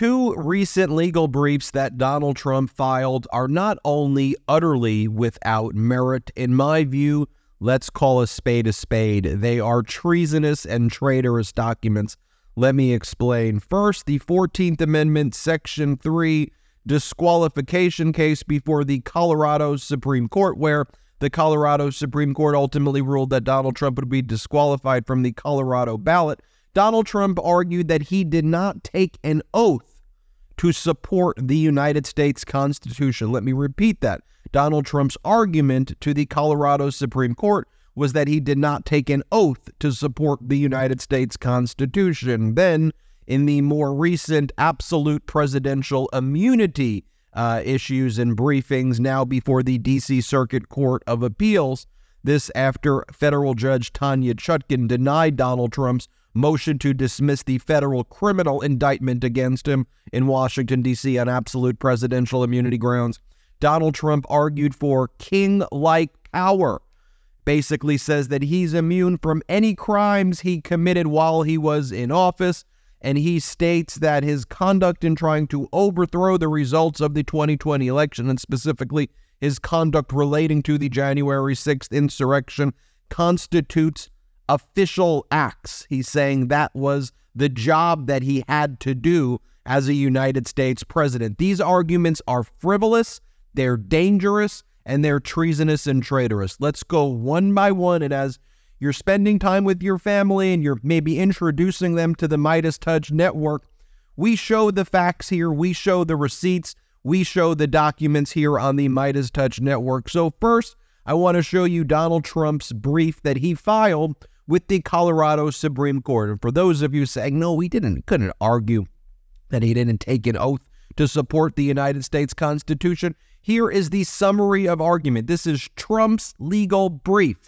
two recent legal briefs that Donald Trump filed are not only utterly without merit, in my view, let's call a spade a spade. They are treasonous and traitorous documents. Let me explain. First, the 14th Amendment, Section 3 disqualification case before the Colorado Supreme Court, where the Colorado Supreme Court ultimately ruled that Donald Trump would be disqualified from the Colorado ballot. Donald Trump argued that he did not take an oath to support the United States Constitution. Let me repeat that. Donald Trump's argument to the Colorado Supreme Court was that he did not take an oath to support the United States Constitution. Then, in the more recent absolute presidential immunity uh, issues and briefings now before the D.C. Circuit Court of Appeals, this after federal judge Tanya Chutkan denied Donald Trump's motion to dismiss the federal criminal indictment against him in Washington, D.C. on absolute presidential immunity grounds. Donald Trump argued for king like power, basically says that he's immune from any crimes he committed while he was in office. And he states that his conduct in trying to overthrow the results of the 2020 election, and specifically his conduct relating to the January 6th insurrection, constitutes official acts. He's saying that was the job that he had to do as a United States president. These arguments are frivolous, they're dangerous, and they're treasonous and traitorous. Let's go one by one. And as you're spending time with your family and you're maybe introducing them to the MeidasTouch network, we show the facts here, we show the receipts, we show the documents here on the MeidasTouch network. So, first, I want to show you Donald Trump's brief that he filed with the Colorado Supreme Court. And for those of you saying, no, he didn't, couldn't argue that he didn't take an oath to support the United States Constitution, here is the summary of argument. This is Trump's legal brief.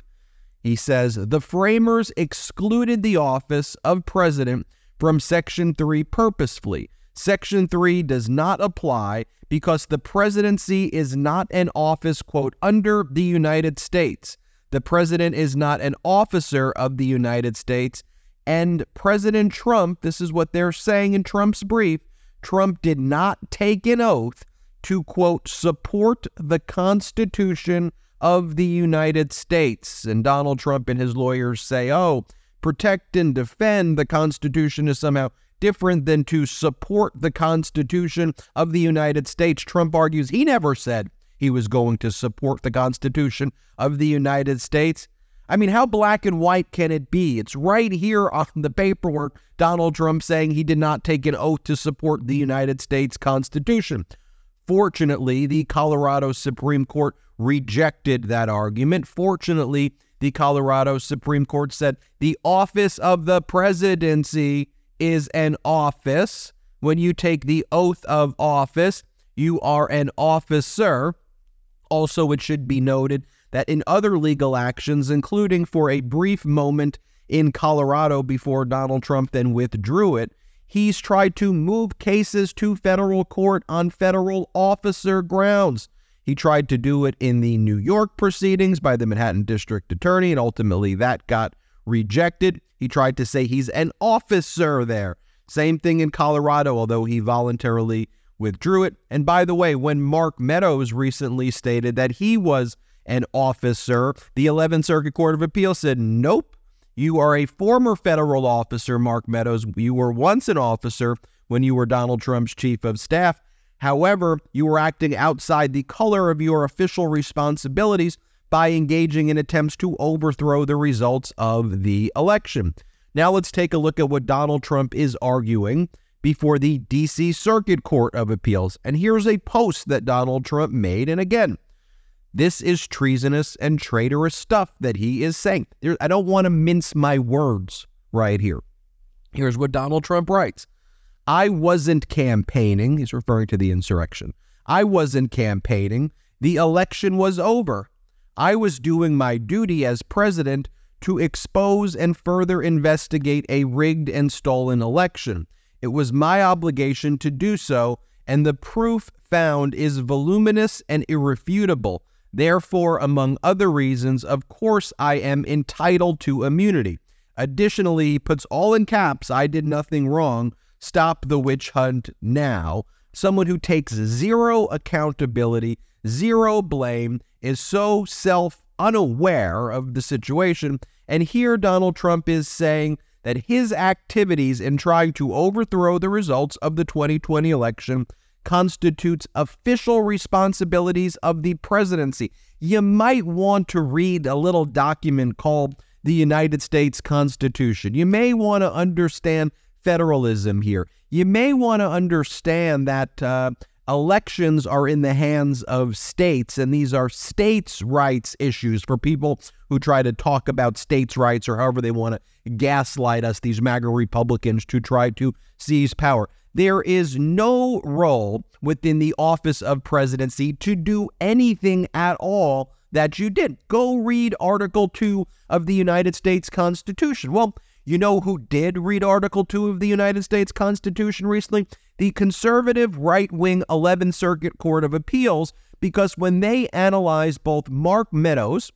He says the framers excluded the office of president from Section 3 purposefully. Section 3 does not apply because the presidency is not an office, quote, under the United States. The president is not an officer of the United States. And President Trump, this is what they're saying in Trump's brief, Trump did not take an oath to, quote, support the Constitution of the United States. And Donald Trump and his lawyers say, oh, protect and defend the Constitution is somehow different than to support the Constitution of the United States. Trump argues he never said he was going to support the Constitution of the United States. I mean, how black and white can it be? It's right here on the paperwork Donald Trump saying he did not take an oath to support the United States Constitution. Fortunately, the Colorado Supreme Court rejected that argument. Fortunately, the Colorado Supreme Court said the office of the presidency is an office. When you take the oath of office, you are an officer. Also, it should be noted that in other legal actions, including for a brief moment in Colorado before Donald Trump then withdrew it, he's tried to move cases to federal court on federal officer grounds. He tried to do it in the New York proceedings by the Manhattan District Attorney, and ultimately that got rejected. He tried to say he's an officer there. Same thing in Colorado, although he voluntarily withdrew it. And by the way, when Mark Meadows recently stated that he was an officer, the 11th Circuit Court of Appeal said, nope, you are a former federal officer, Mark Meadows. You were once an officer when you were Donald Trump's chief of staff. However, you were acting outside the color of your official responsibilities by engaging in attempts to overthrow the results of the election. Now let's take a look at what Donald Trump is arguing before the D.C. Circuit Court of Appeals. And here's a post that Donald Trump made. And again, this is treasonous and traitorous stuff that he is saying. I don't want to mince my words right here. Here's what Donald Trump writes I wasn't campaigning. He's referring to the insurrection. I wasn't campaigning. The election was over. I was doing my duty as president to expose and further investigate a rigged and stolen election. It was my obligation to do so, and the proof found is voluminous and irrefutable. Therefore, among other reasons, of course, I am entitled to immunity. Additionally, he puts all in caps I did nothing wrong, stop the witch hunt now. Someone who takes zero accountability, zero blame, is so self unaware of the situation. And here Donald Trump is saying that his activities in trying to overthrow the results of the 2020 election constitutes official responsibilities of the presidency. You might want to read a little document called the United States Constitution. You may want to understand federalism here. You may want to understand that uh, elections are in the hands of states, and these are states' rights issues for people who try to talk about states' rights or however they want to gaslight us, these MAGA Republicans, to try to seize power. There is no role within the office of presidency to do anything at all that you did. Go read Article 2 of the United States Constitution. Well, you know who did read Article 2 of the United States Constitution recently? The conservative right wing 11th Circuit Court of Appeals, because when they analyzed both Mark Meadows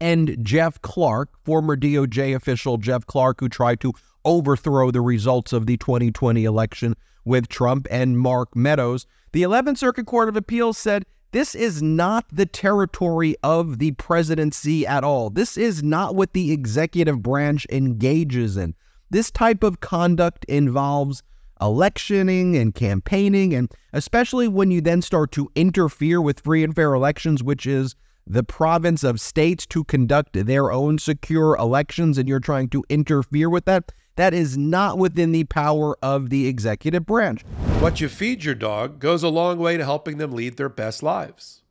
and Jeff Clark, former DOJ official Jeff Clark, who tried to overthrow the results of the 2020 election with Trump and Mark Meadows, the 11th Circuit Court of Appeals said this is not the territory of the presidency at all. This is not what the executive branch engages in. This type of conduct involves electioning and campaigning, and especially when you then start to interfere with free and fair elections, which is the province of states to conduct their own secure elections, and you're trying to interfere with that. That is not within the power of the executive branch. What you feed your dog goes a long way to helping them lead their best lives.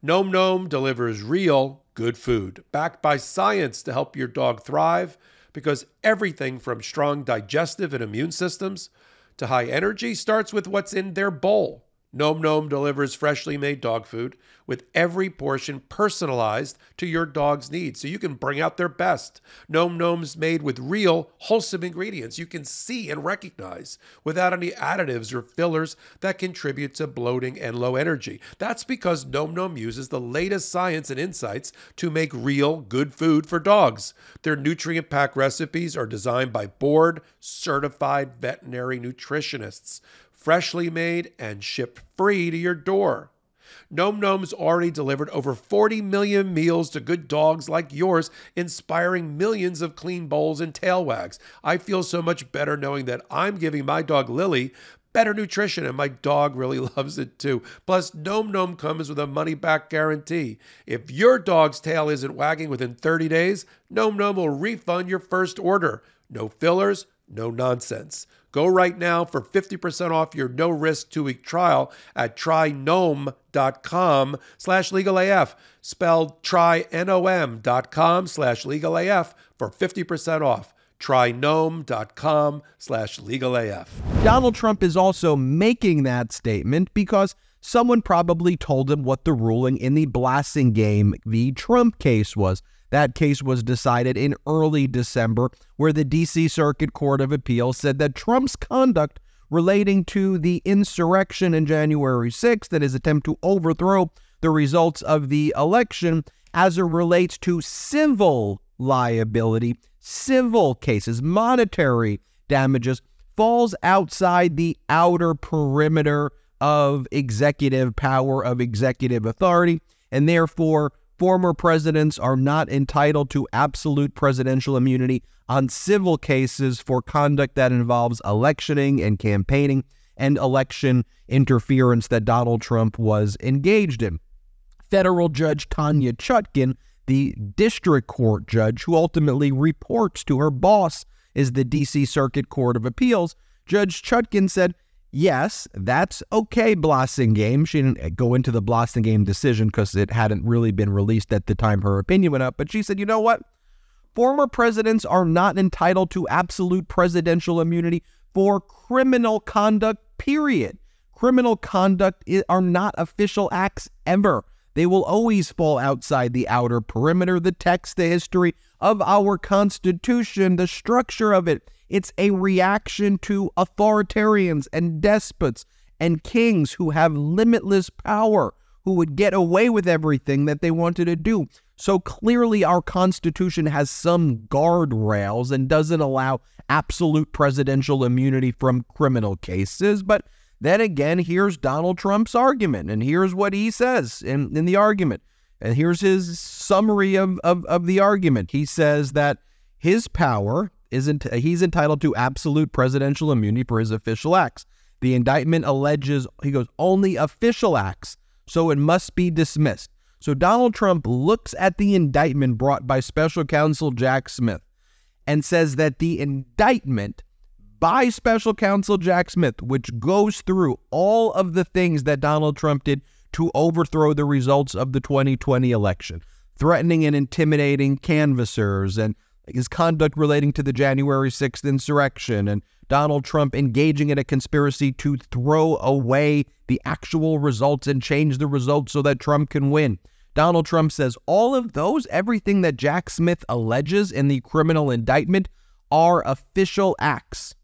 Nom Nom delivers real, good food, backed by science to help your dog thrive, because everything from strong digestive and immune systems to high energy starts with what's in their bowl. Nom Nom delivers freshly made dog food with every portion personalized to your dog's needs so you can bring out their best. Nom Nom's made with real, wholesome ingredients you can see and recognize without any additives or fillers that contribute to bloating and low energy. That's because Nom Nom uses the latest science and insights to make real, good food for dogs. Their nutrient packed recipes are designed by board certified veterinary nutritionists freshly made and shipped free to your door. Nom Nom's already delivered over 40 million meals to good dogs like yours, inspiring millions of clean bowls and tail wags. I feel so much better knowing that I'm giving my dog Lily better nutrition, and my dog really loves it too. Plus, Nom Nom comes with a money back guarantee. If your dog's tail isn't wagging within 30 days, Nom Nom will refund your first order. No fillers, no nonsense. Go right now for 50% off your no-risk two-week trial at trynom.com slash legalaf. Spelled trynom dot com slash legalaf for 50% off. trynom.com slash legalaf. Donald Trump is also making that statement because someone probably told him what the ruling in the Blassingame v. Trump case was. That case was decided in early December, where the D.C. Circuit Court of Appeals said that Trump's conduct relating to the insurrection in January 6th and his attempt to overthrow the results of the election as it relates to civil liability, civil cases, monetary damages, falls outside the outer perimeter of executive power, of executive authority, and therefore Former presidents are not entitled to absolute presidential immunity on civil cases for conduct that involves electioning and campaigning and election interference that Donald Trump was engaged in. Federal Judge Tanya Chutkan, the district court judge who ultimately reports to her boss, is the D.C. Circuit Court of Appeals. Judge Chutkan said yes, that's okay, Blassingame. She didn't eh, go into the Blassingame decision because it hadn't really been released at the time her opinion went up. But she said, you know what? Former presidents are not entitled to absolute presidential immunity for criminal conduct, period. Criminal conduct are not official acts ever. They will always fall outside the outer perimeter. The text, the history of our Constitution, the structure of it it's a reaction to authoritarians and despots and kings who have limitless power, who would get away with everything that they wanted to do. So clearly, our Constitution has some guardrails and doesn't allow absolute presidential immunity from criminal cases. But then again, here's Donald Trump's argument, and here's what he says in, in the argument. And here's his summary of, of, of the argument. He says that his power isn't he's entitled to absolute presidential immunity for his official acts. The indictment alleges he goes only official acts, so it must be dismissed. So Donald Trump looks at the indictment brought by special counsel Jack Smith and says that the indictment by special counsel Jack Smith, which goes through all of the things that Donald Trump did to overthrow the results of the 2020 election, threatening and intimidating canvassers and his conduct relating to the January 6th insurrection and Donald Trump engaging in a conspiracy to throw away the actual results and change the results so that Trump can win. Donald Trump says all of those, everything that Jack Smith alleges in the criminal indictment, are official acts.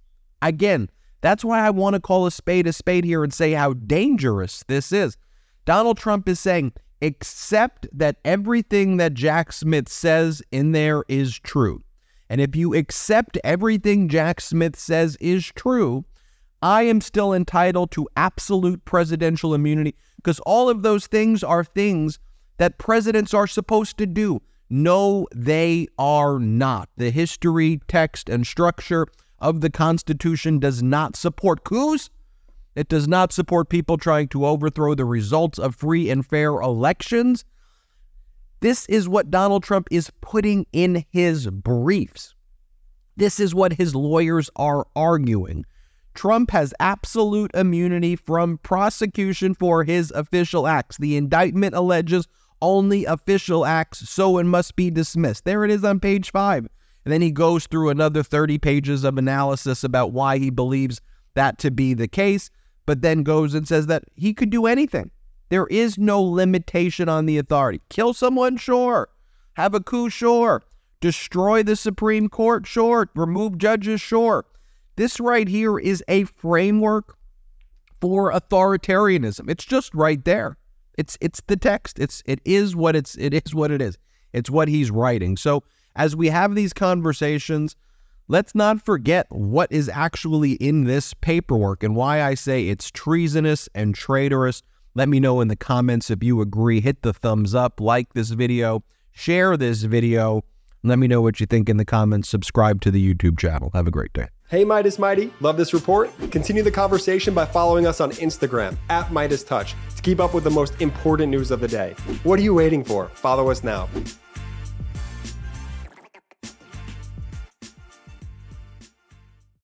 Again, that's why I want to call a spade a spade here and say how dangerous this is. Donald Trump is saying, accept that everything that Jack Smith says in there is true. And if you accept everything Jack Smith says is true, I am still entitled to absolute presidential immunity because all of those things are things that presidents are supposed to do. No, they are not. The history, text, and structure of the Constitution does not support coups. It does not support people trying to overthrow the results of free and fair elections. This is what Donald Trump is putting in his briefs. This is what his lawyers are arguing. Trump has absolute immunity from prosecution for his official acts. The indictment alleges only official acts, so it must be dismissed. There it is on page five. And then he goes through another 30 pages of analysis about why he believes that to be the case, but then goes and says that he could do anything. There is no limitation on the authority. Kill someone, sure. Have a coup, sure. Destroy the Supreme Court, sure. Remove judges, sure. This right here is a framework for authoritarianism. It's just right there. It's it's the text. It's it is what it's it is what it is. It's what he's writing. So as we have these conversations, let's not forget what is actually in this paperwork and why I say it's treasonous and traitorous. Let me know in the comments if you agree. Hit the thumbs up, like this video, share this video. Let me know what you think in the comments. Subscribe to the YouTube channel. Have a great day. Hey, Meidas Mighty, love this report? Continue the conversation by following us on Instagram at MeidasTouch to keep up with the most important news of the day. What are you waiting for? Follow us now.